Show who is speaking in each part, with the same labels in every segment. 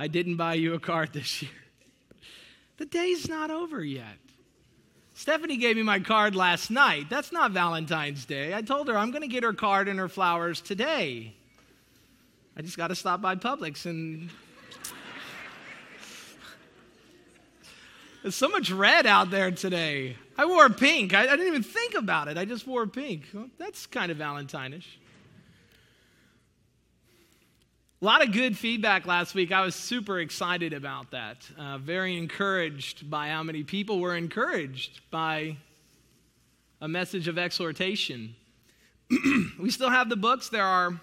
Speaker 1: I didn't buy you a card this year. The day's not over yet. Stephanie gave me my card last night. That's not Valentine's Day. I told her I'm going to get her card and her flowers today. I just got to stop by Publix and. There's so much red out there today. I wore pink. I, I didn't even think about it. I just wore pink. Well, that's kind of Valentine-ish. A lot of good feedback last week. I was super excited about that. Uh, very encouraged by how many people were encouraged by a message of exhortation. we still have the books. There are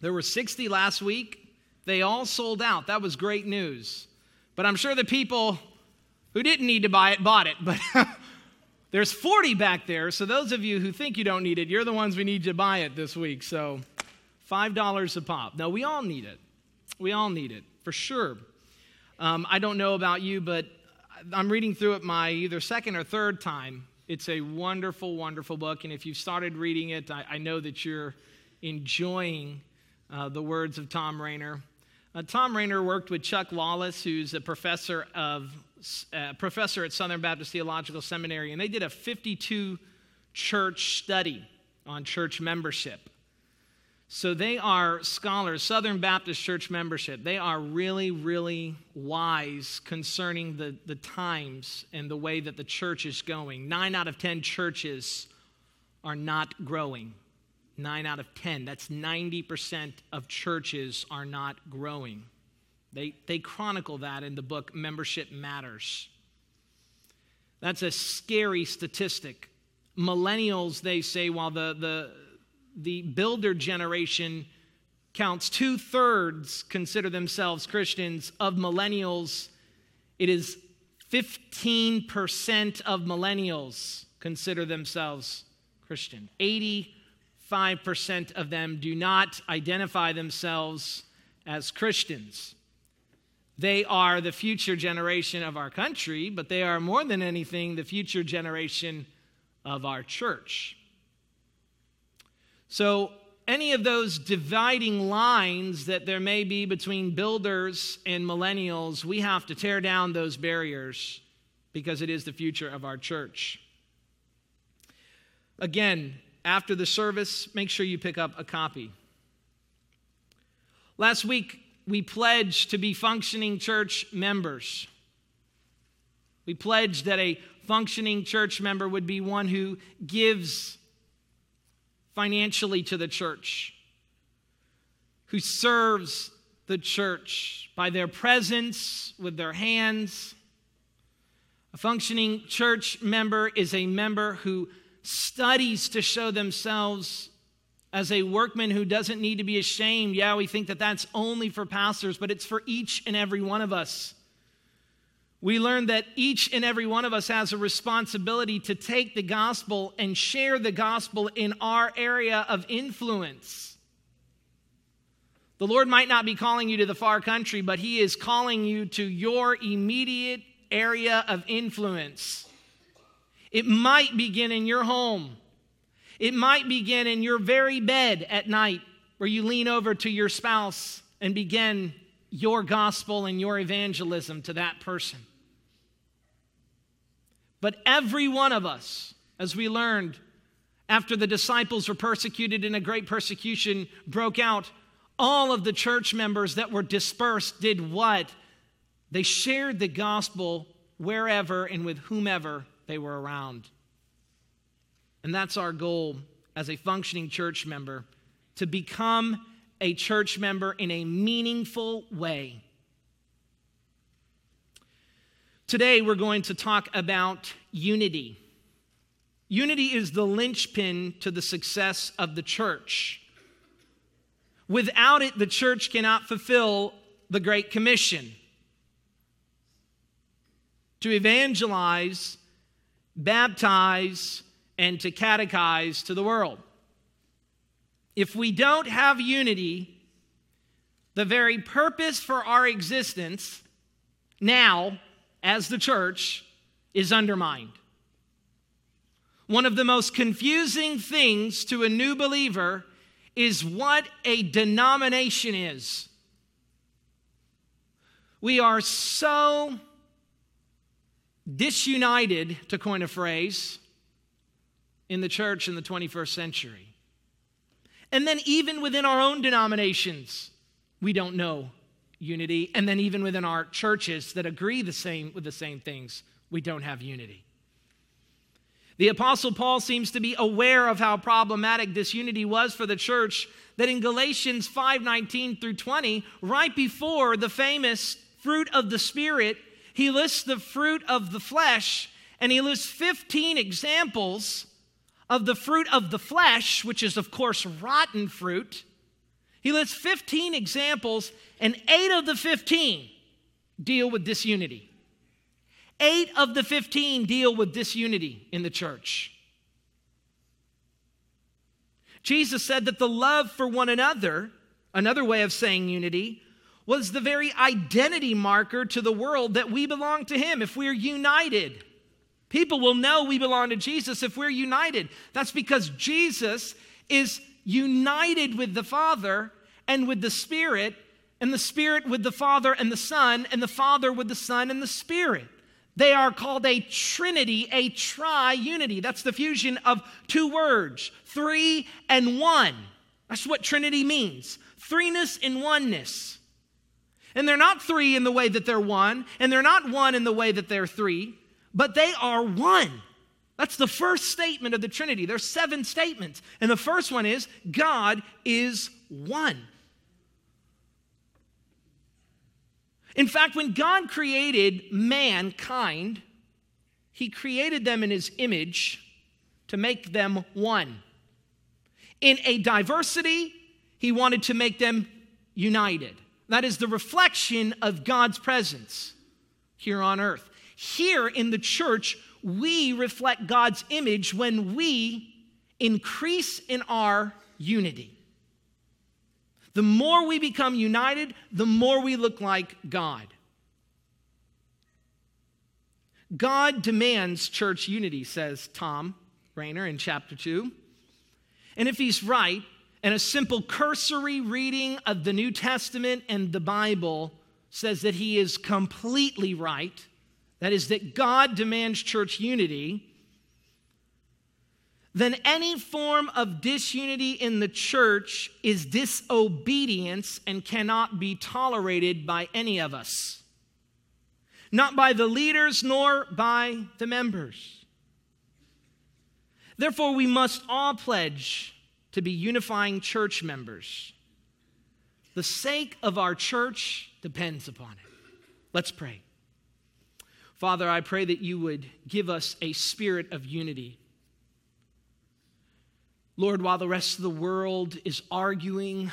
Speaker 1: there were 60 last week. They all sold out. That was great news. But I'm sure the people who didn't need to buy it bought it. But there's 40 back there. So those of you who think you don't need it, you're the ones we need to buy it this week. So $5 a pop. Now, we all need it. We all need it, for sure. Um, I don't know about you, but I'm reading through it my either second or third time. It's a wonderful, wonderful book. And if you've started reading it, I, I know that you're enjoying uh, the words of Thom Rainer. Uh, Thom Rainer worked with Chuck Lawless, who's a professor of uh, professor at Southern Baptist Theological Seminary, and they did a 52 church study on church membership. So they are scholars, Southern Baptist Church membership. They are really, really wise concerning the, the times and the way that the church is going. Nine out of 10 churches are not growing. Nine out of 10. That's 90% of churches are not growing. They, they chronicle that in the book Membership Matters. That's a scary statistic. Millennials, they say, while the, the the builder generation counts two thirds consider themselves Christians. Of millennials, it is 15% of millennials consider themselves Christian. 85% of them do not identify themselves as Christians. They are the future generation of our country, but they are more than anything the future generation of our church. So, any of those dividing lines that there may be between builders and millennials, we have to tear down those barriers because it is the future of our church. Again, after the service, make sure you pick up a copy. Last week, we pledged to be functioning church members. We pledged that a functioning church member would be one who gives financially to the church, who serves the church by their presence with their hands. A functioning church member is a member who studies to show themselves as a workman who doesn't need to be ashamed. Yeah, we think that that's only for pastors, but it's for each and every one of us. We learn that each and every one of us has a responsibility to take the gospel and share the gospel in our area of influence. The Lord might not be calling you to the far country, but He is calling you to your immediate area of influence. It might begin in your home, it might begin in your very bed at night where you lean over to your spouse and begin your gospel and your evangelism to that person. But every one of us, as we learned after the disciples were persecuted and a great persecution broke out, all of the church members that were dispersed did what? They shared the gospel wherever and with whomever they were around. And that's our goal as a functioning church member to become a church member in a meaningful way. Today, we're going to talk about unity. Unity is the linchpin to the success of the church. Without it, the church cannot fulfill the Great Commission to evangelize, baptize, and to catechize to the world. If we don't have unity, the very purpose for our existence now as the church is undermined. One of the most confusing things to a new believer is what a denomination is. We are so disunited, to coin a phrase, in the church in the 21st century. And then, even within our own denominations, we don't know unity. And then, even within our churches that agree the same with the same things, we don't have unity. The Apostle Paul seems to be aware of how problematic disunity was for the church that in Galatians 5 19 through 20, right before the famous fruit of the Spirit, he lists the fruit of the flesh and he lists 15 examples of the fruit of the flesh, which is, of course, rotten fruit. He lists 15 examples, and eight of the 15 deal with disunity. Eight of the 15 deal with disunity in the church. Jesus said that the love for one another, another way of saying unity, was the very identity marker to the world that we belong to Him. If we're united, people will know we belong to Jesus if we're united. That's because Jesus is united with the Father and with the Spirit, and the Spirit with the Father and the Son, and the Father with the Son and the Spirit. They are called a trinity, a tri-unity. That's the fusion of two words, three and one. That's what trinity means. Threeness and oneness. And they're not three in the way that they're one, and they're not one in the way that they're three, but they are one. That's the first statement of the Trinity. There's seven statements. And the first one is God is one. In fact, when God created mankind, he created them in his image to make them one. In a diversity, he wanted to make them united. That is the reflection of God's presence here on earth. Here in the church, we reflect God's image when we increase in our unity. The more we become united, the more we look like God. God demands church unity, says Thom Rainer in chapter 2. And if he's right, and a simple cursory reading of the New Testament and the Bible says that he is completely right, that is, that God demands church unity, then any form of disunity in the church is disobedience and cannot be tolerated by any of us. Not by the leaders nor by the members. Therefore, we must all pledge to be unifying church members. The sake of our church depends upon it. Let's pray. Father, I pray that you would give us a spirit of unity Lord, while the rest of the world is arguing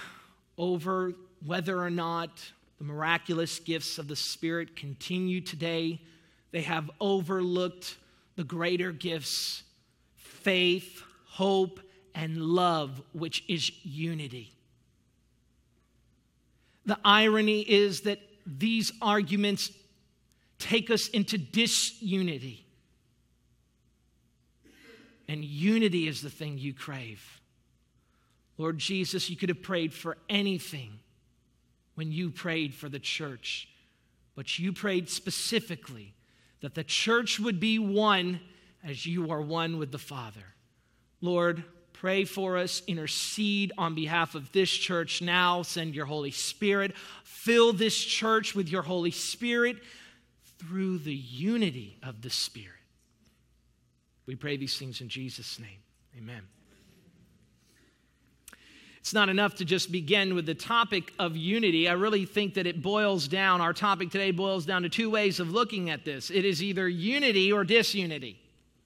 Speaker 1: over whether or not the miraculous gifts of the Spirit continue today, they have overlooked the greater gifts faith, hope, and love, which is unity. The irony is that these arguments take us into disunity. And unity is the thing you crave. Lord Jesus, you could have prayed for anything when you prayed for the church, but you prayed specifically that the church would be one as you are one with the Father. Lord, pray for us, intercede on behalf of this church now. Send your Holy Spirit. Fill this church with your Holy Spirit through the unity of the Spirit. We pray these things in Jesus' name. Amen. It's not enough to just begin with the topic of unity. I really think that it boils down, our topic today boils down to two ways of looking at this it is either unity or disunity.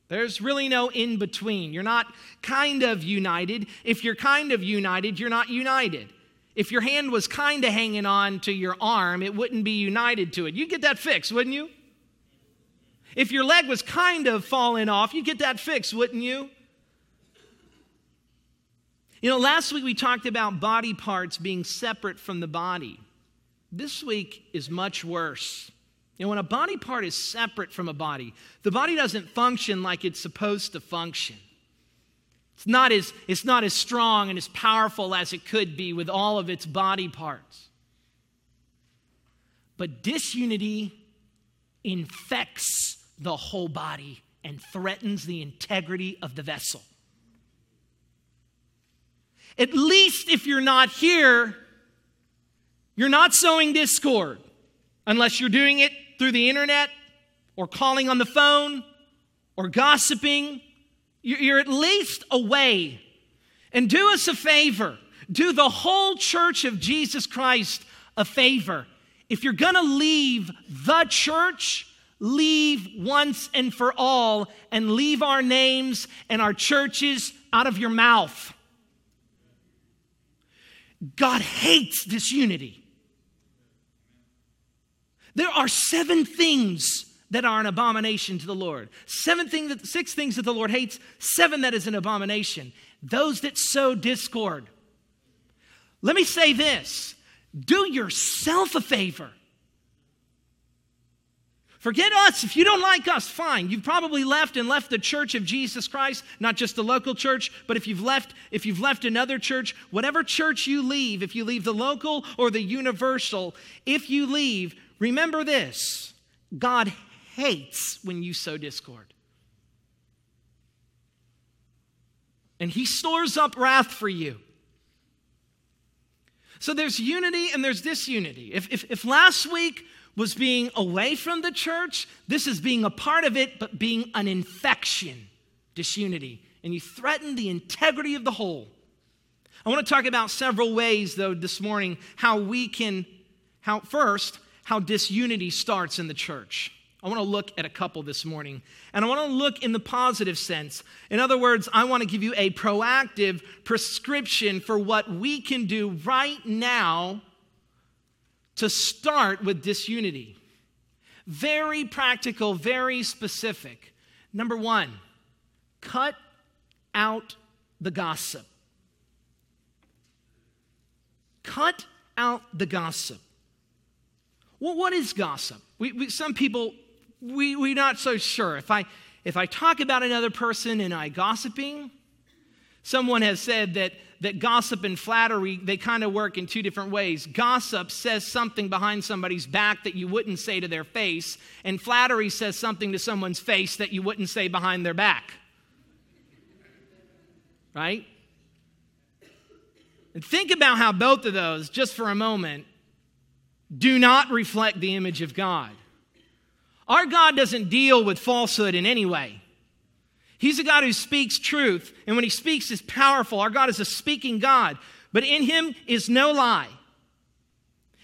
Speaker 1: There's really no in between. You're not kind of united. If you're kind of united, you're not united. If your hand was kind of hanging on to your arm, it wouldn't be united to it. You'd get that fixed, wouldn't you? If your leg was kind of falling off, you'd get that fixed, wouldn't you? You know, last week we talked about body parts being separate from the body. This week is much worse. You know, when a body part is separate from a body, the body doesn't function like it's supposed to function. It's not as, it's not as strong and as powerful as it could be with all of its body parts. But disunity infects the whole body and threatens the integrity of the vessel. At least if you're not here, you're not sowing discord unless you're doing it through the internet or calling on the phone or gossiping. You're at least away. And do us a favor do the whole church of Jesus Christ a favor. If you're going to leave the church, leave once and for all and leave our names and our churches out of your mouth. God hates disunity. There are seven things that are an abomination to the Lord. Seven things that, six things that the Lord hates, seven that is an abomination. Those that sow discord. Let me say this do yourself a favor. Forget us. If you don't like us, fine. You've probably left and left the church of Jesus Christ, not just the local church, but if you've left, if you've left another church, whatever church you leave, if you leave the local or the universal, if you leave, remember this God hates when you sow discord. And he stores up wrath for you. So there's unity and there's disunity. If, if, if last week was being away from the church, this is being a part of it, but being an infection, disunity. And you threaten the integrity of the whole. I want to talk about several ways, though, this morning, how we can, how first, how disunity starts in the church. I want to look at a couple this morning. And I want to look in the positive sense. In other words, I want to give you a proactive prescription for what we can do right now to start with disunity. Very practical, very specific. Number one, cut out the gossip. Cut out the gossip. Well, what is gossip? We, we, some people we, we're not so sure. If I, if I talk about another person and I gossiping, someone has said that, that gossip and flattery, they kind of work in two different ways. Gossip says something behind somebody's back that you wouldn't say to their face, and flattery says something to someone's face that you wouldn't say behind their back. Right? And think about how both of those, just for a moment, do not reflect the image of God. Our God doesn't deal with falsehood in any way. He's a God who speaks truth, and when He speaks, is powerful. Our God is a speaking God, but in Him is no lie.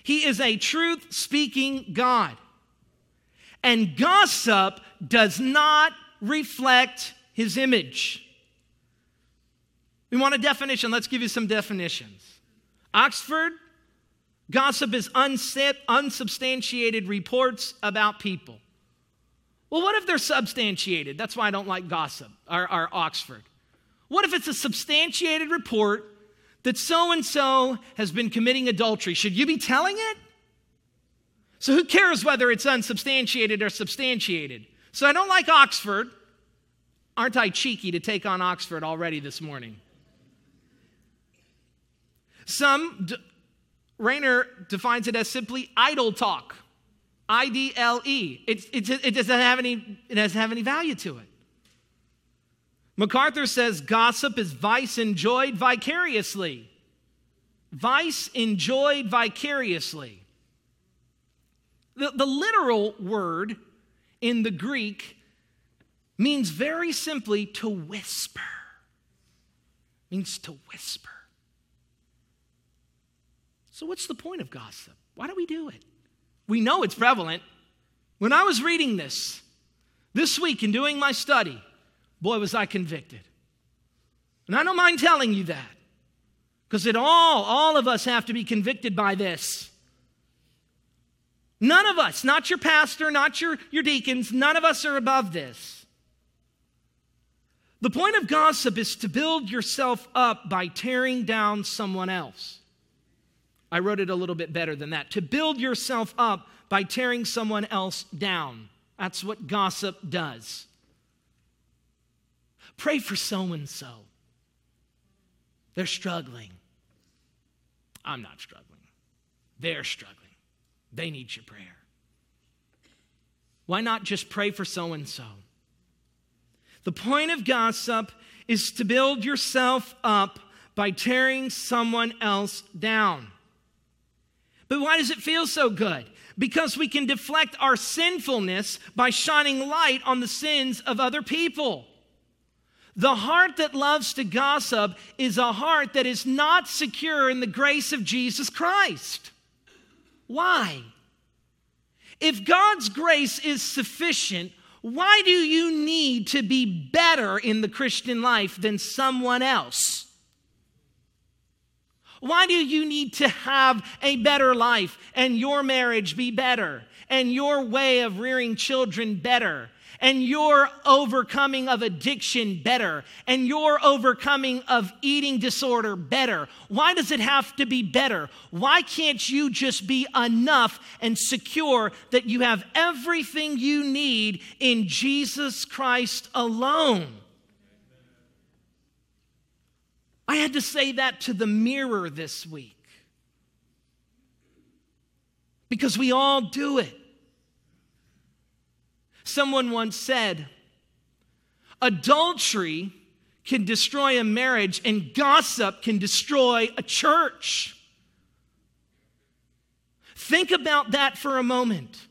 Speaker 1: He is a truth speaking God. And gossip does not reflect His image. We want a definition. Let's give you some definitions. Oxford, gossip is unsubstantiated reports about people. Well, what if they're substantiated? That's why I don't like gossip or, or Oxford. What if it's a substantiated report that so and so has been committing adultery? Should you be telling it? So who cares whether it's unsubstantiated or substantiated? So I don't like Oxford. Aren't I cheeky to take on Oxford already this morning? Some, Rainer defines it as simply idle talk. I D L E. It, it, it doesn't have any, it doesn't have any value to it. MacArthur says gossip is vice enjoyed vicariously. Vice enjoyed vicariously. The, the literal word in the Greek means very simply to whisper. means to whisper. So, what's the point of gossip? Why do we do it? We know it's prevalent. When I was reading this this week and doing my study, boy, was I convicted. And I don't mind telling you that because it all, all of us have to be convicted by this. None of us, not your pastor, not your, your deacons, none of us are above this. The point of gossip is to build yourself up by tearing down someone else. I wrote it a little bit better than that. To build yourself up by tearing someone else down. That's what gossip does. Pray for so and so. They're struggling. I'm not struggling. They're struggling. They need your prayer. Why not just pray for so and so? The point of gossip is to build yourself up by tearing someone else down. But why does it feel so good? Because we can deflect our sinfulness by shining light on the sins of other people. The heart that loves to gossip is a heart that is not secure in the grace of Jesus Christ. Why? If God's grace is sufficient, why do you need to be better in the Christian life than someone else? Why do you need to have a better life and your marriage be better and your way of rearing children better and your overcoming of addiction better and your overcoming of eating disorder better? Why does it have to be better? Why can't you just be enough and secure that you have everything you need in Jesus Christ alone? I had to say that to the mirror this week because we all do it. Someone once said, adultery can destroy a marriage, and gossip can destroy a church. Think about that for a moment.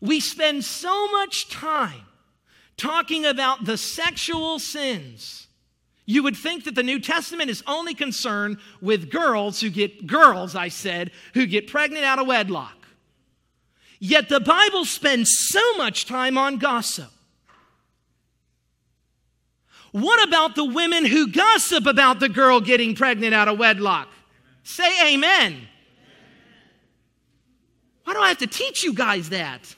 Speaker 1: We spend so much time talking about the sexual sins. You would think that the New Testament is only concerned with girls who get, girls, I said, who get pregnant out of wedlock. Yet the Bible spends so much time on gossip. What about the women who gossip about the girl getting pregnant out of wedlock? Say amen. amen. Why do I have to teach you guys that?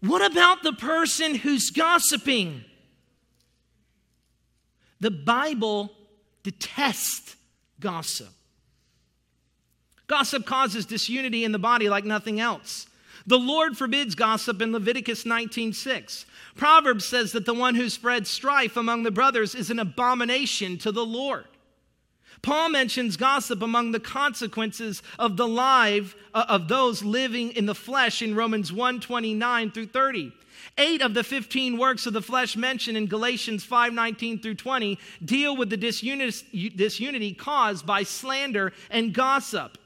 Speaker 1: What about the person who's gossiping? The Bible detests gossip. Gossip causes disunity in the body like nothing else. The Lord forbids gossip in Leviticus 19:6. Proverbs says that the one who spreads strife among the brothers is an abomination to the Lord. Paul mentions gossip among the consequences of the life uh, of those living in the flesh in Romans 1:29 through 30. Eight of the 15 works of the flesh mentioned in Galatians 5 19 through 20 deal with the disunity caused by slander and gossip.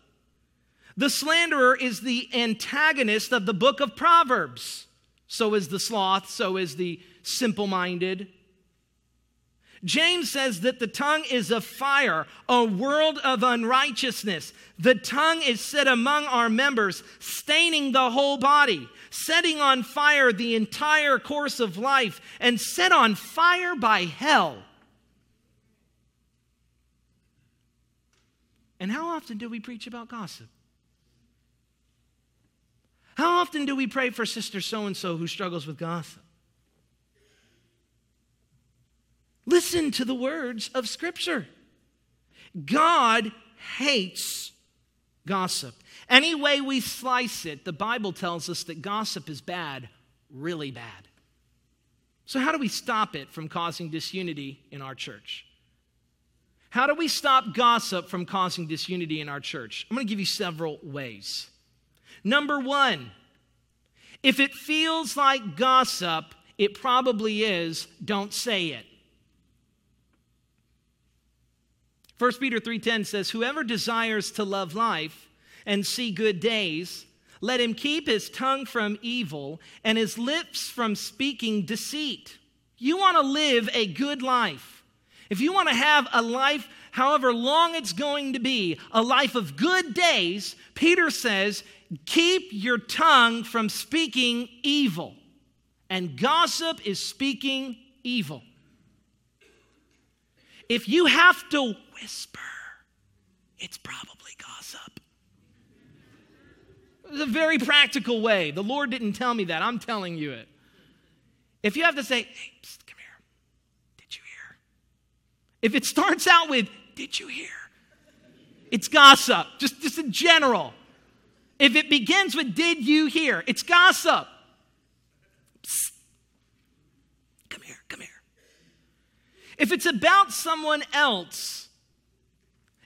Speaker 1: The slanderer is the antagonist of the book of Proverbs. So is the sloth, so is the simple minded. James says that the tongue is a fire, a world of unrighteousness. The tongue is set among our members, staining the whole body, setting on fire the entire course of life, and set on fire by hell. And how often do we preach about gossip? How often do we pray for sister so and so who struggles with gossip? Listen to the words of Scripture. God hates gossip. Any way we slice it, the Bible tells us that gossip is bad, really bad. So, how do we stop it from causing disunity in our church? How do we stop gossip from causing disunity in our church? I'm going to give you several ways. Number one, if it feels like gossip, it probably is, don't say it. 1 Peter 3:10 says, "Whoever desires to love life and see good days, let him keep his tongue from evil and his lips from speaking deceit." You want to live a good life. If you want to have a life however long it's going to be, a life of good days, Peter says, keep your tongue from speaking evil. And gossip is speaking evil. If you have to whisper, it's probably gossip. It's a very practical way. The Lord didn't tell me that. I'm telling you it. If you have to say, hey, psst, come here, did you hear? If it starts out with, did you hear? It's gossip, just, just in general. If it begins with, Did you hear? It's gossip. Psst. Come here, come here. If it's about someone else,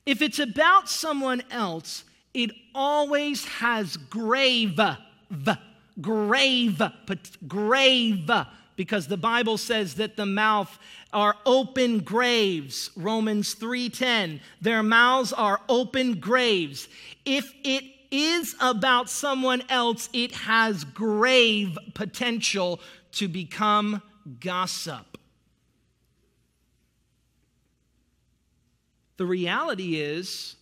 Speaker 1: if it's about someone else, it always has grave, v, grave, grave, because the Bible says that the mouth are open graves. Romans 3:10. Their mouths are open graves. If it is about someone else, it has grave potential to become gossip. The reality is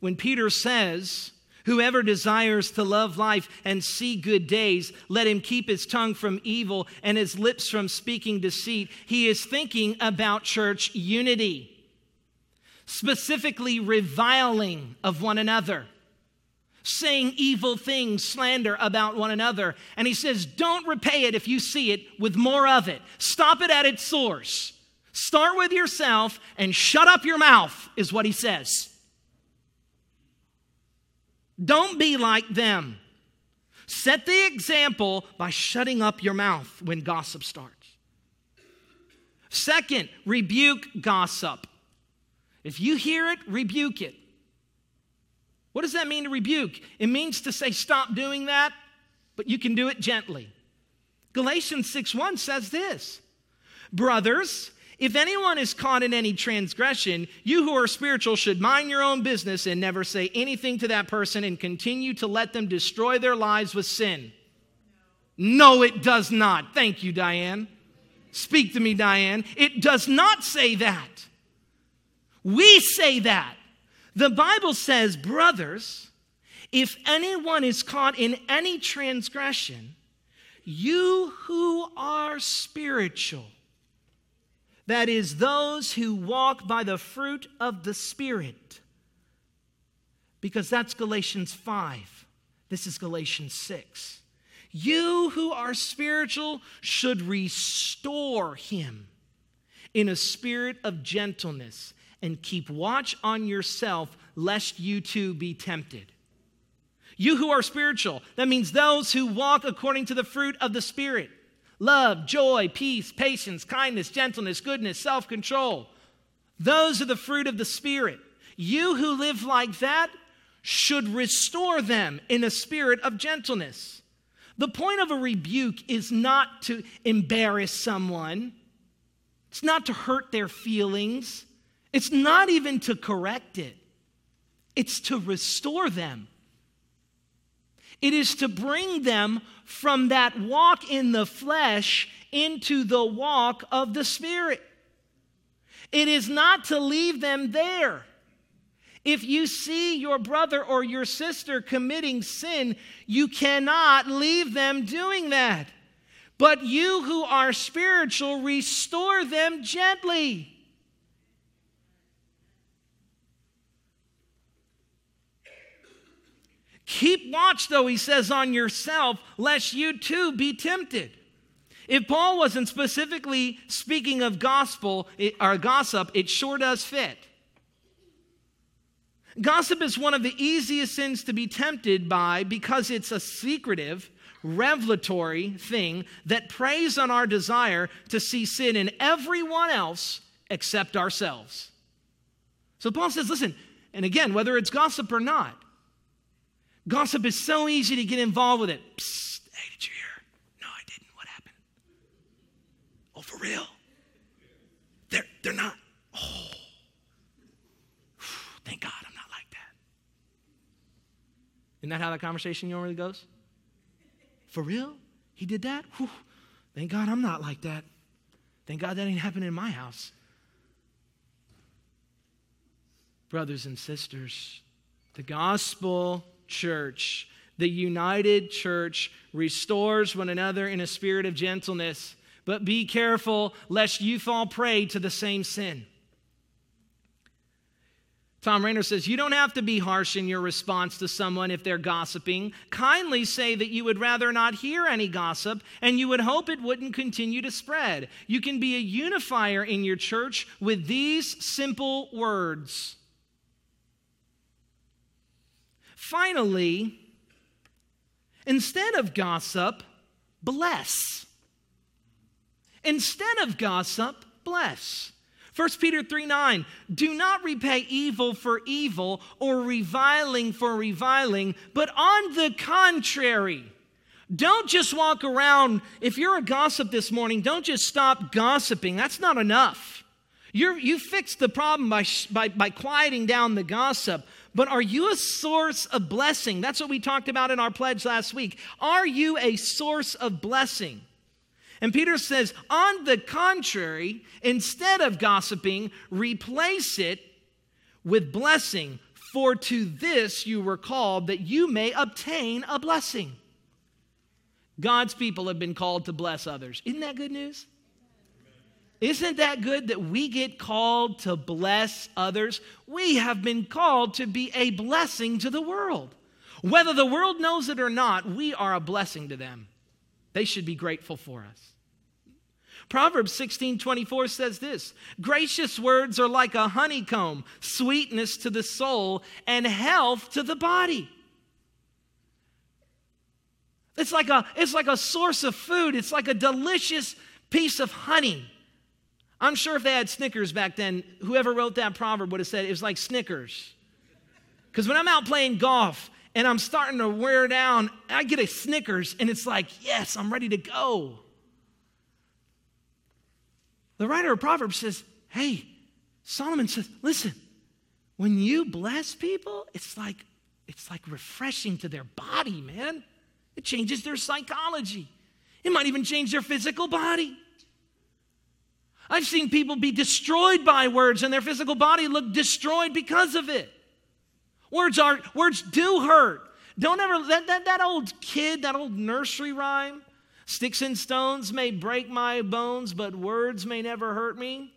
Speaker 1: when Peter says, Whoever desires to love life and see good days, let him keep his tongue from evil and his lips from speaking deceit. He is thinking about church unity, specifically reviling of one another, saying evil things, slander about one another. And he says, Don't repay it if you see it with more of it. Stop it at its source. Start with yourself and shut up your mouth, is what he says. Don't be like them. Set the example by shutting up your mouth when gossip starts. Second, rebuke gossip. If you hear it, rebuke it. What does that mean to rebuke? It means to say, stop doing that, but you can do it gently. Galatians 6 1 says this Brothers, if anyone is caught in any transgression, you who are spiritual should mind your own business and never say anything to that person and continue to let them destroy their lives with sin. No, it does not. Thank you, Diane. Speak to me, Diane. It does not say that. We say that. The Bible says, brothers, if anyone is caught in any transgression, you who are spiritual that is, those who walk by the fruit of the Spirit. Because that's Galatians 5. This is Galatians 6. You who are spiritual should restore him in a spirit of gentleness and keep watch on yourself, lest you too be tempted. You who are spiritual, that means those who walk according to the fruit of the Spirit love, joy, peace, patience, kindness, gentleness, goodness, self control. Those are the fruit of the Spirit. You who live like that should restore them in a spirit of gentleness. The point of a rebuke is not to embarrass someone, it's not to hurt their feelings, it's not even to correct it, it's to restore them. It is to bring them from that walk in the flesh into the walk of the Spirit. It is not to leave them there. If you see your brother or your sister committing sin, you cannot leave them doing that. But you who are spiritual, restore them gently. Keep watch, though, he says, on yourself, lest you too be tempted. If Paul wasn't specifically speaking of gospel or gossip, it sure does fit. Gossip is one of the easiest sins to be tempted by because it's a secretive, revelatory thing that preys on our desire to see sin in everyone else except ourselves. So Paul says, listen, and again, whether it's gossip or not, Gossip is so easy to get involved with it. Psst, hey, did you hear? No, I didn't. What happened? Oh, for real? They're, they're not. Oh, thank God I'm not like that. Isn't that how that conversation normally goes? For real? He did that? Whew. Thank God I'm not like that. Thank God that ain't happening in my house. Brothers and sisters, the gospel church. The united church restores one another in a spirit of gentleness. But be careful lest you fall prey to the same sin. Thom Rainer says, You don't have to be harsh in your response to someone if they're gossiping. Kindly say that you would rather not hear any gossip and you would hope it wouldn't continue to spread. You can be a unifier in your church with these simple words Finally, instead of gossip, bless. Instead of gossip, bless. 1 Peter 3 9, do not repay evil for evil or reviling for reviling, but on the contrary, don't just walk around. If you're a gossip this morning, don't just stop gossiping. That's not enough. You're, you fixed the problem by, by, by quieting down the gossip, but are you a source of blessing? That's what we talked about in our pledge last week. Are you a source of blessing? And Peter says, on the contrary, instead of gossiping, replace it with blessing. For to this you were called that you may obtain a blessing. God's people have been called to bless others. Isn't that good news? Isn't that good that we get called to bless others? We have been called to be a blessing to the world. Whether the world knows it or not, we are a blessing to them. They should be grateful for us. Proverbs 16 24 says this Gracious words are like a honeycomb, sweetness to the soul, and health to the body. It's like a, it's like a source of food, it's like a delicious piece of honey. I'm sure if they had Snickers back then, whoever wrote that proverb would have said it was like Snickers. Because when I'm out playing golf and I'm starting to wear down, I get a Snickers and it's like, yes, I'm ready to go. The writer of Proverbs says, hey, Solomon says, listen, when you bless people, it's like it's like refreshing to their body, man. It changes their psychology. It might even change their physical body. I've seen people be destroyed by words and their physical body look destroyed because of it. Words are words do hurt. Don't ever that, that, that old kid, that old nursery rhyme. Sticks and stones may break my bones, but words may never hurt me.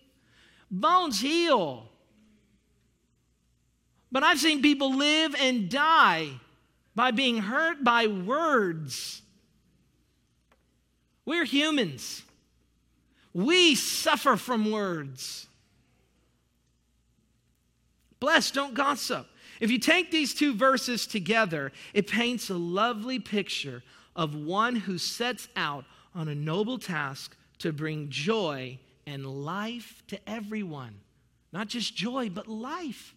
Speaker 1: Bones heal. But I've seen people live and die by being hurt by words. We're humans. We suffer from words. Bless, don't gossip. If you take these two verses together, it paints a lovely picture of one who sets out on a noble task to bring joy and life to everyone. Not just joy, but life.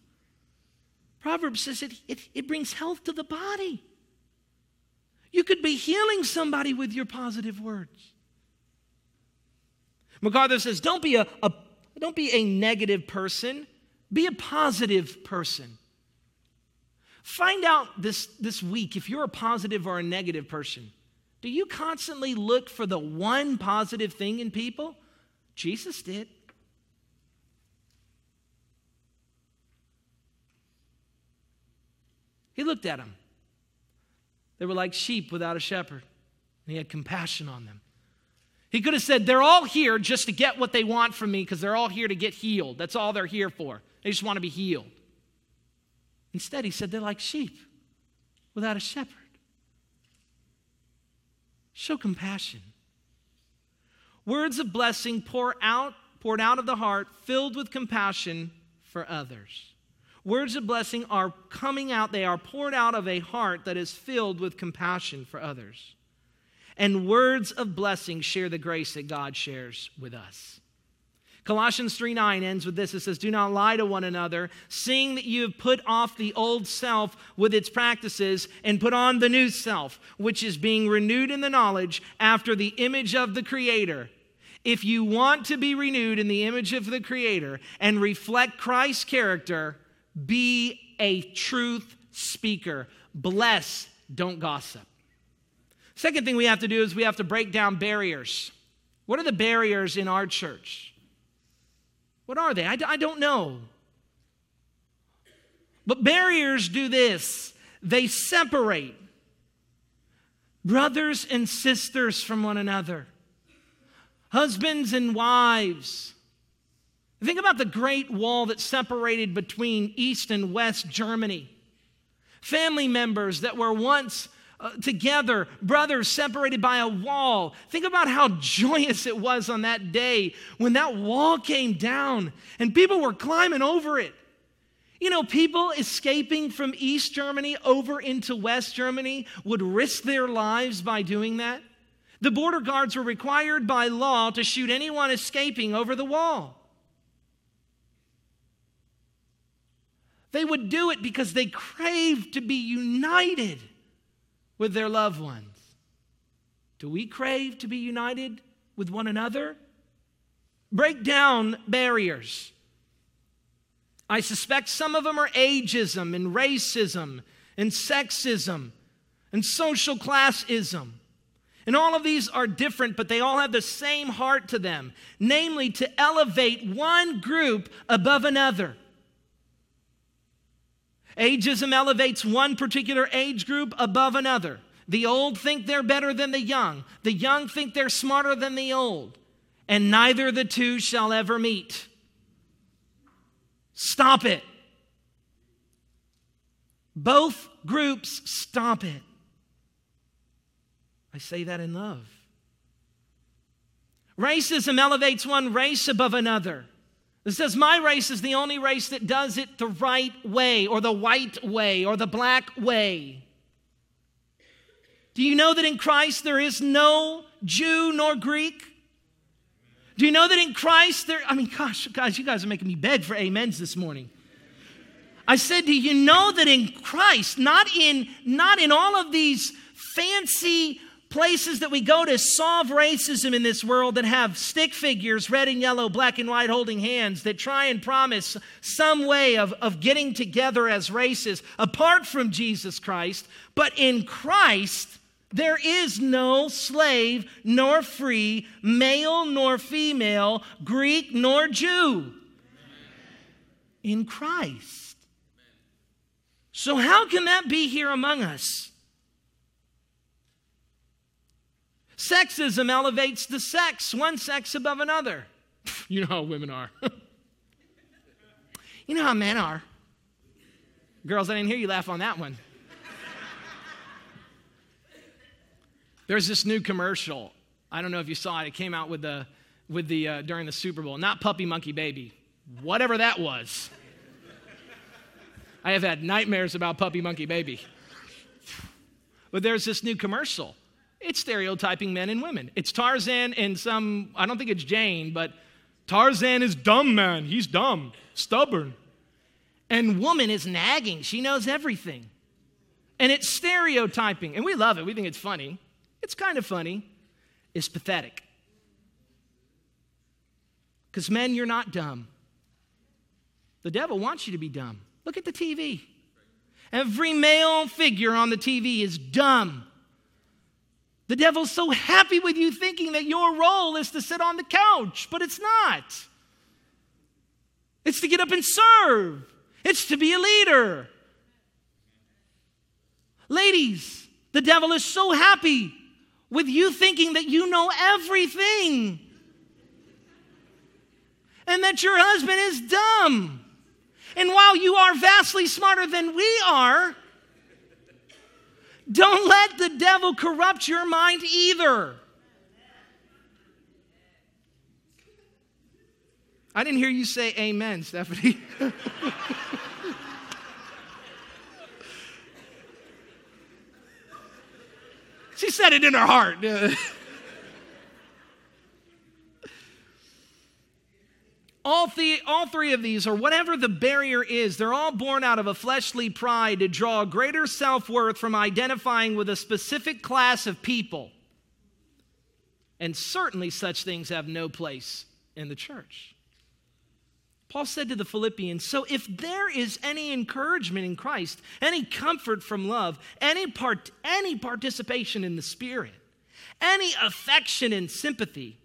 Speaker 1: Proverbs says it, it, it brings health to the body. You could be healing somebody with your positive words. MacArthur says, don't be a, a, don't be a negative person, be a positive person. Find out this, this week if you're a positive or a negative person. Do you constantly look for the one positive thing in people? Jesus did. He looked at them. They were like sheep without a shepherd, and he had compassion on them. He could have said, They're all here just to get what they want from me because they're all here to get healed. That's all they're here for. They just want to be healed. Instead, he said they're like sheep without a shepherd. Show compassion. Words of blessing pour out, poured out of the heart, filled with compassion for others. Words of blessing are coming out, they are poured out of a heart that is filled with compassion for others. And words of blessing share the grace that God shares with us. Colossians 3 9 ends with this. It says, Do not lie to one another, seeing that you have put off the old self with its practices and put on the new self, which is being renewed in the knowledge after the image of the Creator. If you want to be renewed in the image of the Creator and reflect Christ's character, be a truth speaker. Bless, don't gossip. Second thing we have to do is we have to break down barriers. What are the barriers in our church? What are they? I, I don't know. But barriers do this they separate brothers and sisters from one another, husbands and wives. Think about the great wall that separated between East and West Germany. Family members that were once uh, together, brothers separated by a wall. Think about how joyous it was on that day when that wall came down and people were climbing over it. You know, people escaping from East Germany over into West Germany would risk their lives by doing that. The border guards were required by law to shoot anyone escaping over the wall. They would do it because they craved to be united with their loved ones. Do we crave to be united with one another? Break down barriers. I suspect some of them are ageism and racism and sexism and social classism. And all of these are different, but they all have the same heart to them namely, to elevate one group above another. Ageism elevates one particular age group above another. The old think they're better than the young, the young think they're smarter than the old, and neither the two shall ever meet. Stop it. Both groups, stop it. I say that in love. Racism elevates one race above another. It says, My race is the only race that does it the right way, or the white way, or the black way. Do you know that in Christ there is no Jew nor Greek? Do you know that in Christ there, I mean, gosh, guys, you guys are making me beg for amens this morning. I said, do you know that in Christ, not in, not in all of these fancy places that we go to solve racism in this world that have stick figures, red and yellow, black and white, holding hands, that try and promise some way of, of getting together as races apart from Jesus Christ. But in Christ, there is no slave nor free, male nor female, Greek nor Jew. In Christ. So, how can that be here among us? Sexism elevates the sex, one sex above another. You know how women are. you know how men are. Girls, I didn't hear you laugh on that one. There's this new commercial. I don't know if you saw it. It came out with the, with the uh, during the Super Bowl. Not Puppy Monkey Baby, whatever that was. I have had nightmares about Puppy Monkey Baby. But there's this new commercial it's stereotyping men and women. It's Tarzan and some, I don't think it's Jane, but Tarzan is dumb man. He's dumb, stubborn. And woman is nagging. She knows everything. And it's stereotyping. And we love it. We think it's funny. It's kind of funny. It's pathetic. Because men, you're not dumb. The devil wants you to be dumb. Look at the TV. Every male figure on the TV is dumb. The devil's so happy with you thinking that your role is to sit on the couch, but it's not. It's to get up and serve, it's to be a leader. Ladies, the devil is so happy with you thinking that you know everything and that your husband is dumb. And while you are vastly smarter than we are, don't let the devil corrupt your mind either. I didn't hear you say amen, Stephanie. she said it in her heart. All, the, all three of these, or whatever the barrier is, they're all born out of a fleshly pride to draw greater self worth from identifying with a specific class of people. And certainly such things have no place in the church. Paul said to the Philippians, So if there is any encouragement in Christ, any comfort from love, any, part, any participation in the Spirit, any affection and sympathy,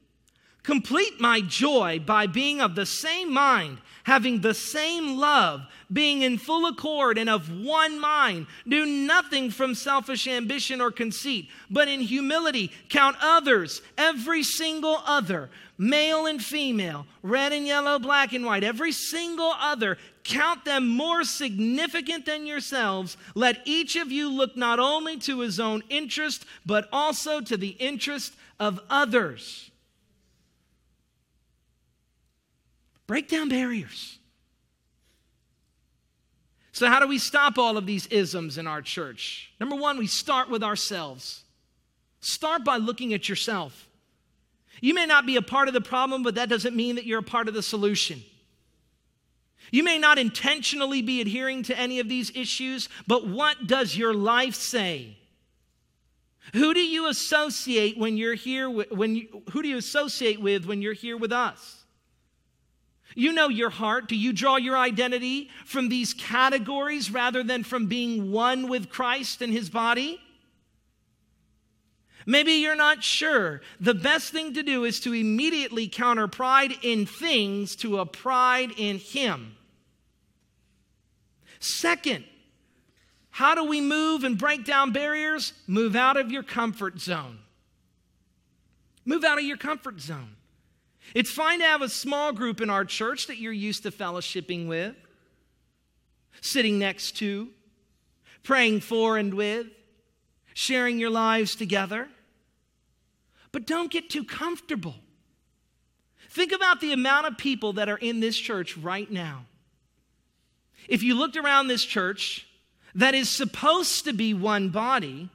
Speaker 1: Complete my joy by being of the same mind, having the same love, being in full accord and of one mind. Do nothing from selfish ambition or conceit, but in humility count others, every single other, male and female, red and yellow, black and white, every single other, count them more significant than yourselves. Let each of you look not only to his own interest, but also to the interest of others. Break down barriers. So, how do we stop all of these isms in our church? Number one, we start with ourselves. Start by looking at yourself. You may not be a part of the problem, but that doesn't mean that you're a part of the solution. You may not intentionally be adhering to any of these issues, but what does your life say? Who do you associate when you're here when you, who do you associate with when you're here with us? You know your heart. Do you draw your identity from these categories rather than from being one with Christ and his body? Maybe you're not sure. The best thing to do is to immediately counter pride in things to a pride in him. Second, how do we move and break down barriers? Move out of your comfort zone. Move out of your comfort zone. It's fine to have a small group in our church that you're used to fellowshipping with, sitting next to, praying for and with, sharing your lives together. But don't get too comfortable. Think about the amount of people that are in this church right now. If you looked around this church that is supposed to be one body,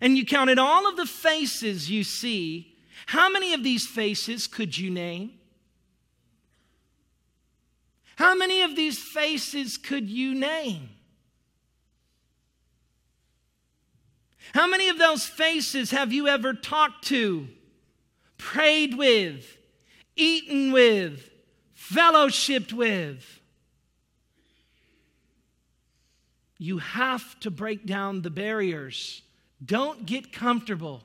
Speaker 1: and you counted all of the faces you see, how many of these faces could you name? How many of these faces could you name? How many of those faces have you ever talked to, prayed with, eaten with, fellowshipped with? You have to break down the barriers. Don't get comfortable.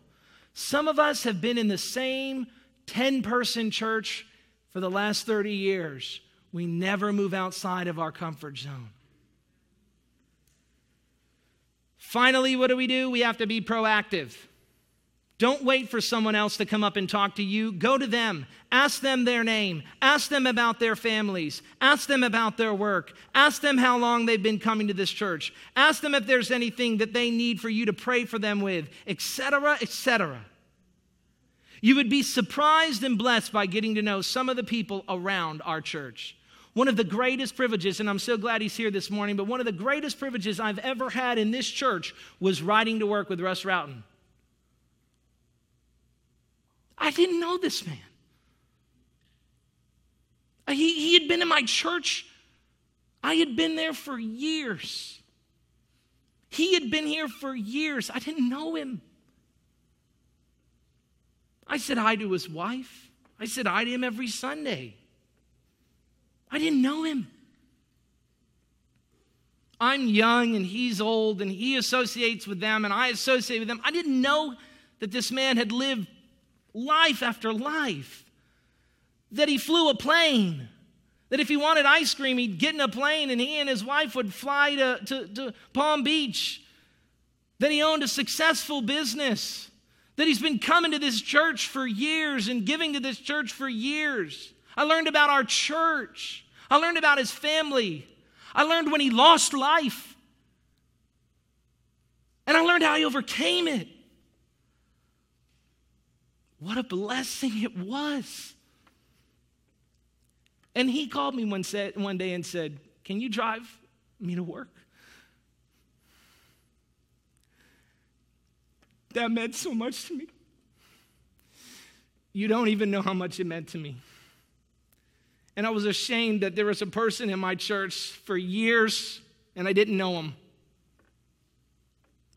Speaker 1: Some of us have been in the same 10 person church for the last 30 years. We never move outside of our comfort zone. Finally, what do we do? We have to be proactive. Don't wait for someone else to come up and talk to you. Go to them. Ask them their name. Ask them about their families. Ask them about their work. Ask them how long they've been coming to this church. Ask them if there's anything that they need for you to pray for them with, etc., etc. You would be surprised and blessed by getting to know some of the people around our church. One of the greatest privileges, and I'm so glad he's here this morning, but one of the greatest privileges I've ever had in this church was riding to work with Russ Routon. I didn't know this man. Uh, he, he had been in my church. I had been there for years. He had been here for years. I didn't know him. I said hi to his wife. I said hi to him every Sunday. I didn't know him. I'm young and he's old and he associates with them and I associate with them. I didn't know that this man had lived life after life, that he flew a plane, that if he wanted ice cream, he'd get in a plane and he and his wife would fly to, to, to Palm Beach, that he owned a successful business, that he's been coming to this church for years and giving to this church for years. I learned about our church. I learned about his family. I learned when he lost life. And I learned how he overcame it. What a blessing it was. And he called me one, set, one day and said, Can you drive me to work? That meant so much to me. You don't even know how much it meant to me. And I was ashamed that there was a person in my church for years and I didn't know him.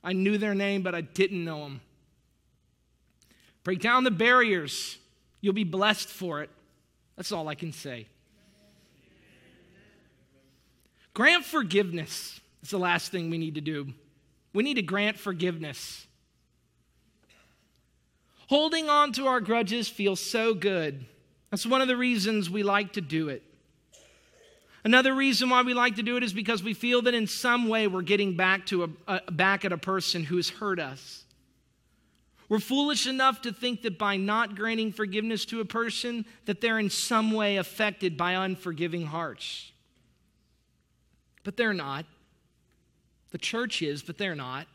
Speaker 1: I knew their name, but I didn't know them. Break down the barriers. You'll be blessed for it. That's all I can say. Grant forgiveness. That's the last thing we need to do. We need to grant forgiveness. Holding on to our grudges feels so good. That's one of the reasons we like to do it. Another reason why we like to do it is because we feel that in some way we're getting back to a, a, back at a person who's hurt us. We're foolish enough to think that by not granting forgiveness to a person that they're in some way affected by unforgiving hearts. But they're not. The church is, but they're not.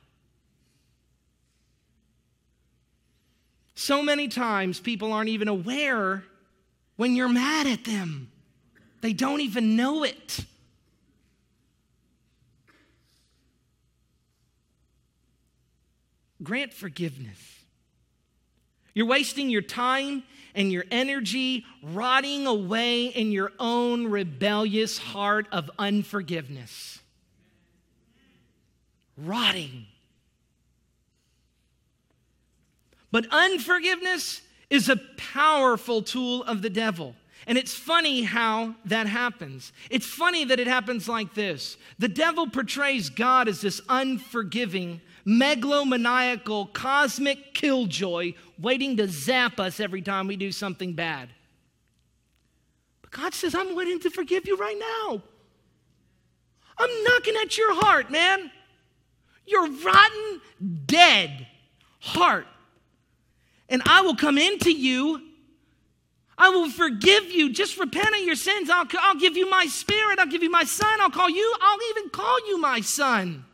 Speaker 1: So many times people aren't even aware when you're mad at them. They don't even know it. Grant forgiveness. You're wasting your time and your energy rotting away in your own rebellious heart of unforgiveness. Rotting. But unforgiveness is a powerful tool of the devil. And it's funny how that happens. It's funny that it happens like this the devil portrays God as this unforgiving, megalomaniacal, cosmic killjoy waiting to zap us every time we do something bad. But God says, I'm waiting to forgive you right now. I'm knocking at your heart, man. Your rotten, dead heart. And I will come into you I will forgive you. Just repent of your sins. I'll, I'll give you my spirit. I'll give you my son. I'll call you, I'll even call you my son.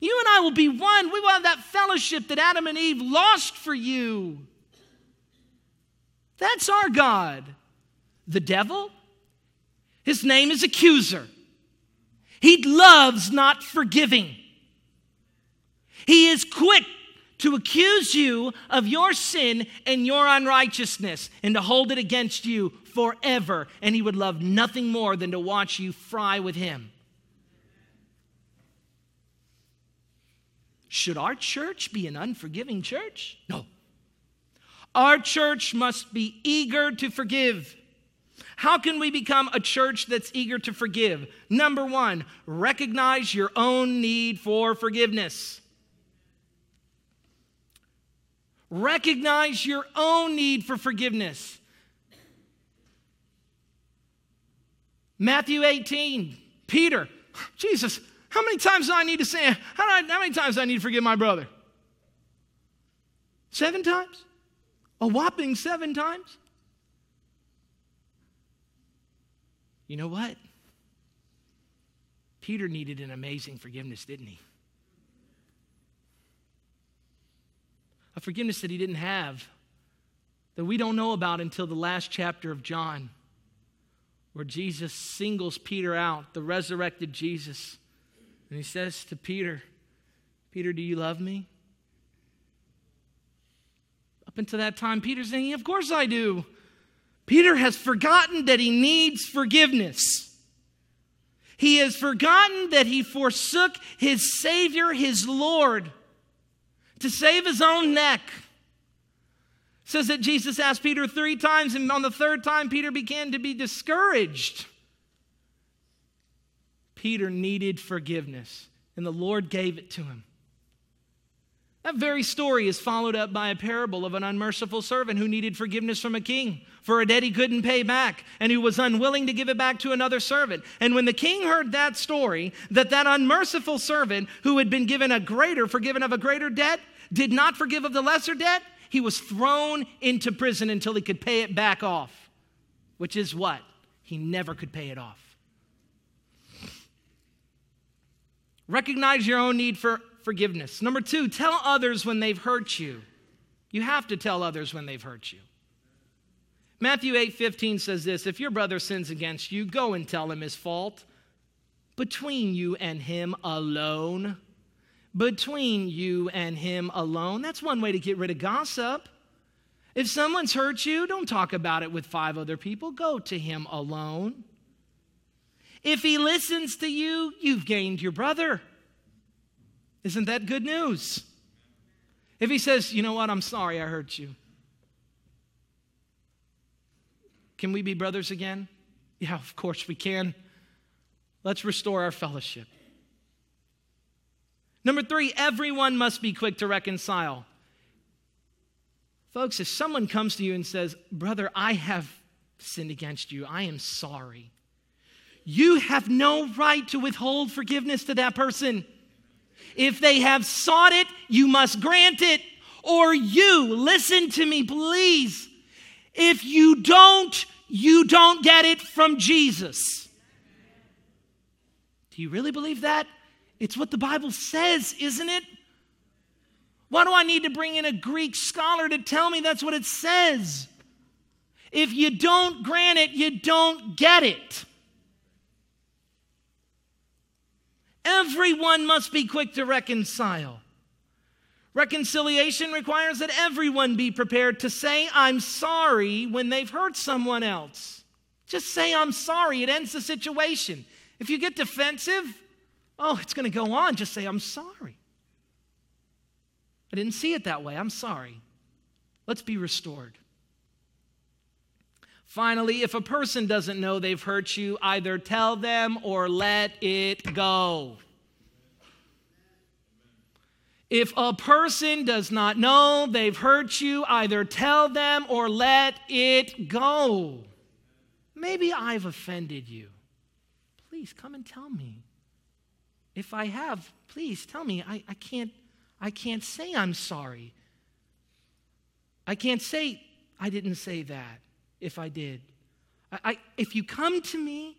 Speaker 1: You and I will be one. We will have that fellowship that Adam and Eve lost for you. That's our God. The devil, his name is accuser. He loves not forgiving. He is quick to accuse you of your sin and your unrighteousness and to hold it against you forever. And he would love nothing more than to watch you fry with him. Should our church be an unforgiving church? No. Our church must be eager to forgive. How can we become a church that's eager to forgive? Number one, recognize your own need for forgiveness. Recognize your own need for forgiveness. Matthew 18, Peter, Jesus, how many times do I need to say, how, I, how many times do I need to forgive my brother? Seven times? A whopping seven times? You know what? Peter needed an amazing forgiveness, didn't he? A forgiveness that he didn't have, that we don't know about until the last chapter of John, where Jesus singles Peter out, the resurrected Jesus. And he says to Peter, Peter, do you love me? Up until that time, Peter's saying, Of course I do. Peter has forgotten that he needs forgiveness. He has forgotten that he forsook his Savior, his Lord to save his own neck. It says that Jesus asked Peter three times, and on the third time, Peter began to be discouraged. Peter needed forgiveness, and the Lord gave it to him. That very story is followed up by a parable of an unmerciful servant who needed forgiveness from a king for a debt he couldn't pay back and who was unwilling to give it back to another servant. And when the king heard that story, that that unmerciful servant who had been given a greater, forgiven of a greater debt, did not forgive of the lesser debt, he was thrown into prison until he could pay it back off, which is what? He never could pay it off. Recognize your own need for forgiveness. Number two, tell others when they've hurt you. You have to tell others when they've hurt you. Matthew 8 15 says this If your brother sins against you, go and tell him his fault between you and him alone. Between you and him alone. That's one way to get rid of gossip. If someone's hurt you, don't talk about it with five other people. Go to him alone. If he listens to you, you've gained your brother. Isn't that good news? If he says, you know what, I'm sorry I hurt you. Can we be brothers again? Yeah, of course we can. Let's restore our fellowship. Number three, everyone must be quick to reconcile. Folks, if someone comes to you and says, Brother, I have sinned against you, I am sorry, you have no right to withhold forgiveness to that person. If they have sought it, you must grant it. Or you, listen to me, please. If you don't, you don't get it from Jesus. Do you really believe that? It's what the Bible says, isn't it? Why do I need to bring in a Greek scholar to tell me that's what it says? If you don't grant it, you don't get it. Everyone must be quick to reconcile. Reconciliation requires that everyone be prepared to say, I'm sorry when they've hurt someone else. Just say, I'm sorry. It ends the situation. If you get defensive, oh, it's going to go on. Just say, I'm sorry. I didn't see it that way. I'm sorry. Let's be restored. Finally, if a person doesn't know they've hurt you, either tell them or let it go. If a person does not know they've hurt you, either tell them or let it go. Maybe I've offended you. Please come and tell me. If I have, please tell me. I, I, can't, I can't say I'm sorry. I can't say I didn't say that if I did. I, I, if you come to me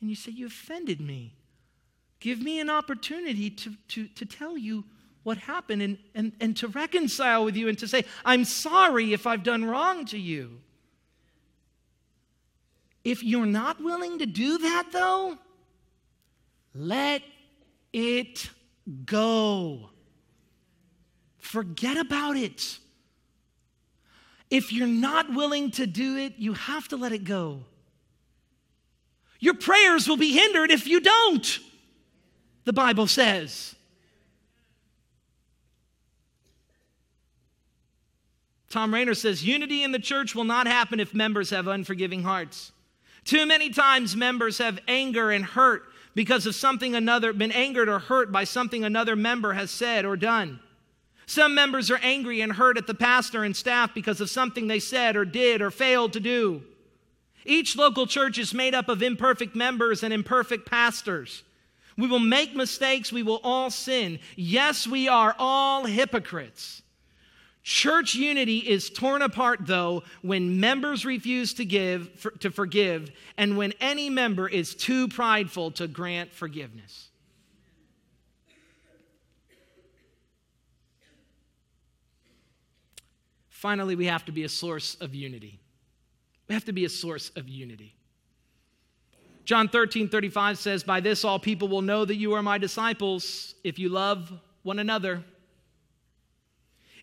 Speaker 1: and you say you offended me, give me an opportunity to, to, to tell you what happened and, and, and to reconcile with you and to say, I'm sorry if I've done wrong to you. If you're not willing to do that, though, let it go. Forget about it. If you're not willing to do it, you have to let it go. Your prayers will be hindered if you don't, the Bible says. Thom Rainer says unity in the church will not happen if members have unforgiving hearts. Too many times members have anger and hurt because of something another, been angered or hurt by something another member has said or done. Some members are angry and hurt at the pastor and staff because of something they said or did or failed to do. Each local church is made up of imperfect members and imperfect pastors. We will make mistakes, we will all sin. Yes, we are all hypocrites. Church unity is torn apart, though, when members refuse to give, for, to forgive, and when any member is too prideful to grant forgiveness. Finally, we have to be a source of unity. We have to be a source of unity. John 13, 35 says, By this all people will know that you are my disciples if you love one another.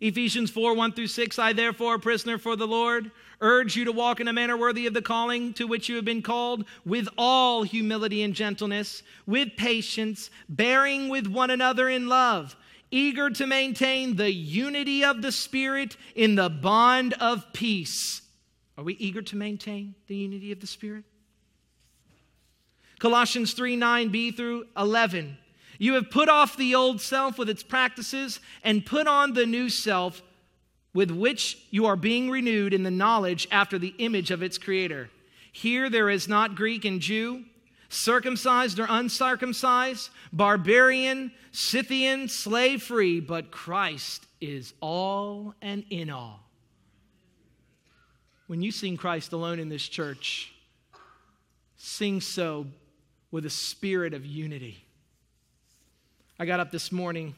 Speaker 1: Ephesians 4 1 through 6 I, therefore, prisoner for the Lord, urge you to walk in a manner worthy of the calling to which you have been called, with all humility and gentleness, with patience, bearing with one another in love, eager to maintain the unity of the Spirit in the bond of peace. Are we eager to maintain the unity of the Spirit? Colossians 3 9b through 11. You have put off the old self with its practices and put on the new self with which you are being renewed in the knowledge after the image of its creator. Here there is not Greek and Jew, circumcised or uncircumcised, barbarian, Scythian, slave free, but Christ is all and in all. When you sing Christ alone in this church, sing so with a spirit of unity. I got up this morning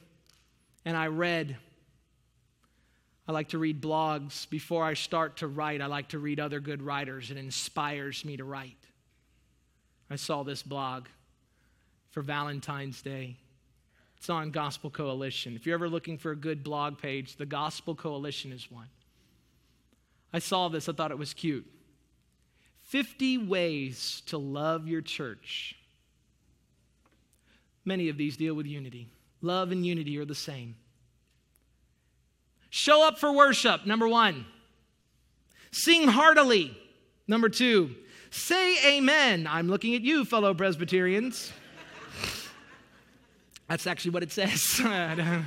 Speaker 1: and I read. I like to read blogs. Before I start to write, I like to read other good writers. It inspires me to write. I saw this blog for Valentine's Day. It's on Gospel Coalition. If you're ever looking for a good blog page, the Gospel Coalition is one. I saw this, I thought it was cute. 50 ways to love your church. Many of these deal with unity. Love and unity are the same. Show up for worship, number one. Sing heartily, number two. Say amen. I'm looking at you, fellow Presbyterians. That's actually what it says.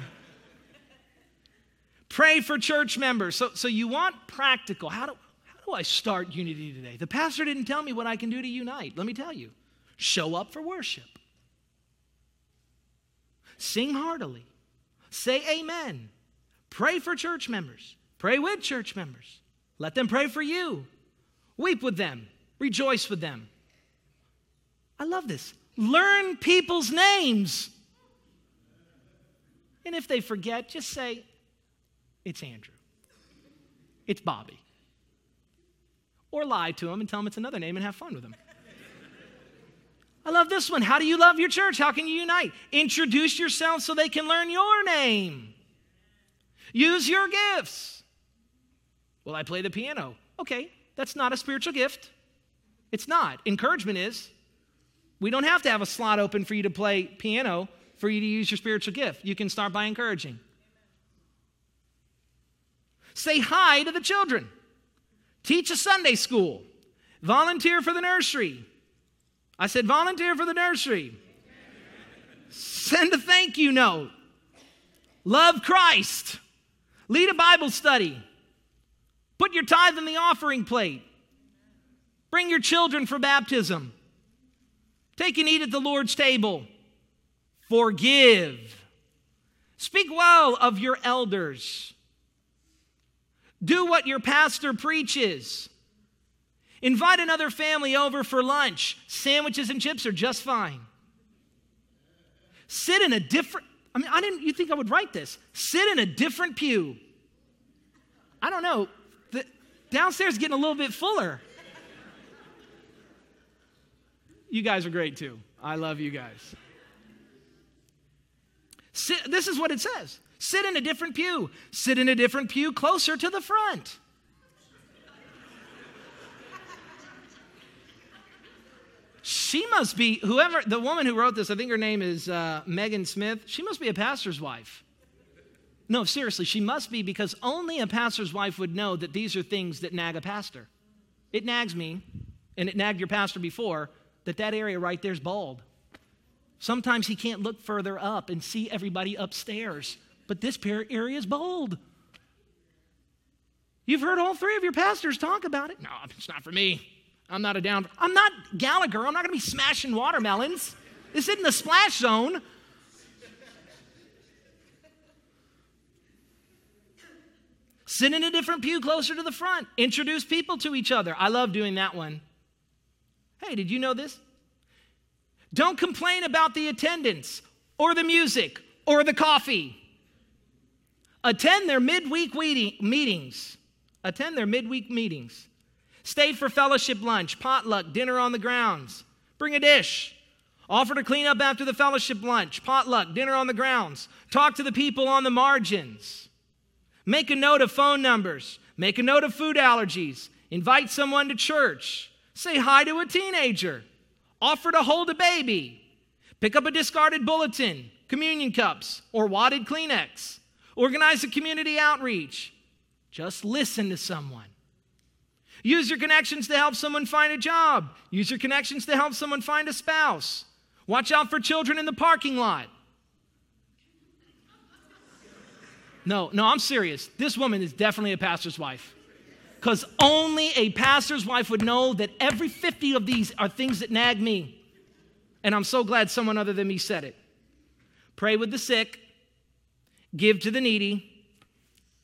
Speaker 1: Pray for church members. So, so you want practical. How do, how do I start unity today? The pastor didn't tell me what I can do to unite. Let me tell you show up for worship. Sing heartily. Say amen. Pray for church members. Pray with church members. Let them pray for you. Weep with them. Rejoice with them. I love this. Learn people's names. And if they forget, just say, it's Andrew. It's Bobby. Or lie to them and tell them it's another name and have fun with them. I love this one. How do you love your church? How can you unite? Introduce yourself so they can learn your name. Use your gifts. Well, I play the piano. Okay, that's not a spiritual gift. It's not. Encouragement is. We don't have to have a slot open for you to play piano for you to use your spiritual gift. You can start by encouraging. Say hi to the children. Teach a Sunday school. Volunteer for the nursery. I said, volunteer for the nursery. Send a thank you note. Love Christ. Lead a Bible study. Put your tithe in the offering plate. Bring your children for baptism. Take and eat at the Lord's table. Forgive. Speak well of your elders. Do what your pastor preaches. Invite another family over for lunch. Sandwiches and chips are just fine. Sit in a different, I mean, I didn't, you think I would write this? Sit in a different pew. I don't know. The, downstairs getting a little bit fuller. You guys are great too. I love you guys. Sit, this is what it says sit in a different pew, sit in a different pew closer to the front. she must be, whoever, the woman who wrote this, I think her name is uh, Megan Smith, she must be a pastor's wife. No, seriously, she must be because only a pastor's wife would know that these are things that nag a pastor. It nags me, and it nagged your pastor before, that that area right there is bald. Sometimes he can't look further up and see everybody upstairs, but this area is bold. You've heard all three of your pastors talk about it. No, it's not for me. I'm not a down. I'm not Gallagher. I'm not going to be smashing watermelons. This isn't the splash zone. Sit in a different pew closer to the front. Introduce people to each other. I love doing that one. Hey, did you know this? Don't complain about the attendance or the music or the coffee. Attend their midweek meetings. Attend their midweek meetings. Stay for fellowship lunch, potluck, dinner on the grounds. Bring a dish. Offer to clean up after the fellowship lunch, potluck, dinner on the grounds. Talk to the people on the margins. Make a note of phone numbers. Make a note of food allergies. Invite someone to church. Say hi to a teenager. Offer to hold a baby. Pick up a discarded bulletin, communion cups, or wadded Kleenex. Organize a community outreach. Just listen to someone. Use your connections to help someone find a job. Use your connections to help someone find a spouse. Watch out for children in the parking lot. No, no, I'm serious. This woman is definitely a pastor's wife because only a pastor's wife would know that every 50 of these are things that nag me. And I'm so glad someone other than me said it. Pray with the sick, give to the needy,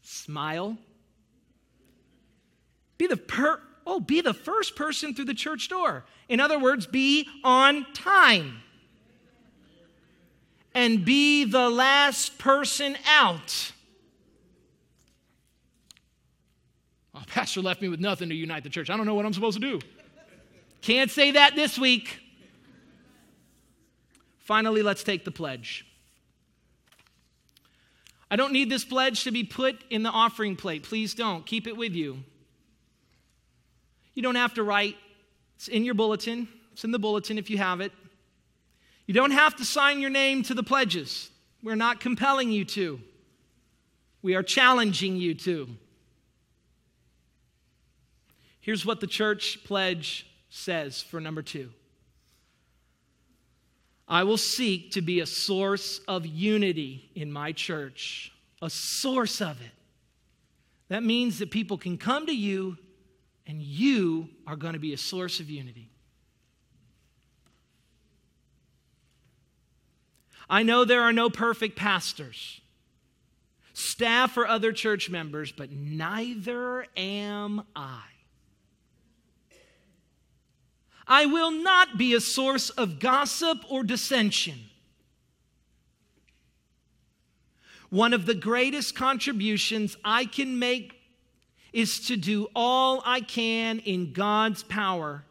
Speaker 1: smile. Be the per oh, be the first person through the church door. In other words, be on time. And be the last person out. Oh, pastor left me with nothing to unite the church. I don't know what I'm supposed to do. Can't say that this week. Finally, let's take the pledge. I don't need this pledge to be put in the offering plate. Please don't. Keep it with you. You don't have to write, it's in your bulletin. It's in the bulletin if you have it. You don't have to sign your name to the pledges. We're not compelling you to, we are challenging you to. Here's what the church pledge says for number two I will seek to be a source of unity in my church, a source of it. That means that people can come to you and you are going to be a source of unity. I know there are no perfect pastors, staff, or other church members, but neither am I. I will not be a source of gossip or dissension. One of the greatest contributions I can make is to do all I can in God's power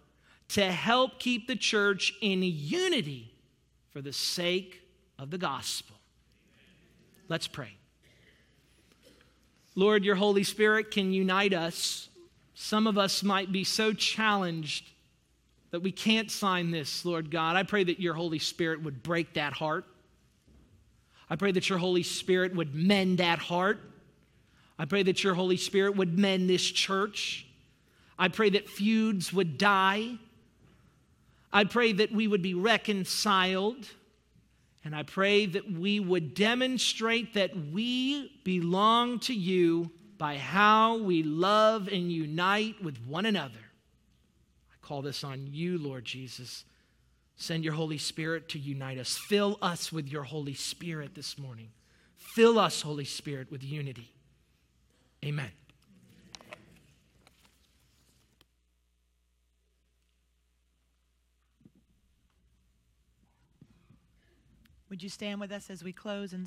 Speaker 1: to help keep the church in unity for the sake of the gospel. Let's pray. Lord, your Holy Spirit can unite us. Some of us might be so challenged that we can't sign this, Lord God. I pray that your Holy Spirit would break that heart. I pray that your Holy Spirit would mend that heart. I pray that your Holy Spirit would mend this church. I pray that feuds would die. I pray that we would be reconciled. And I pray that we would demonstrate that we belong to you by how we love and unite with one another. Call this on you, Lord Jesus. Send your Holy Spirit to unite us. Fill us with your Holy Spirit this morning. Fill us, Holy Spirit, with unity. Amen.
Speaker 2: Would you stand with us as we close and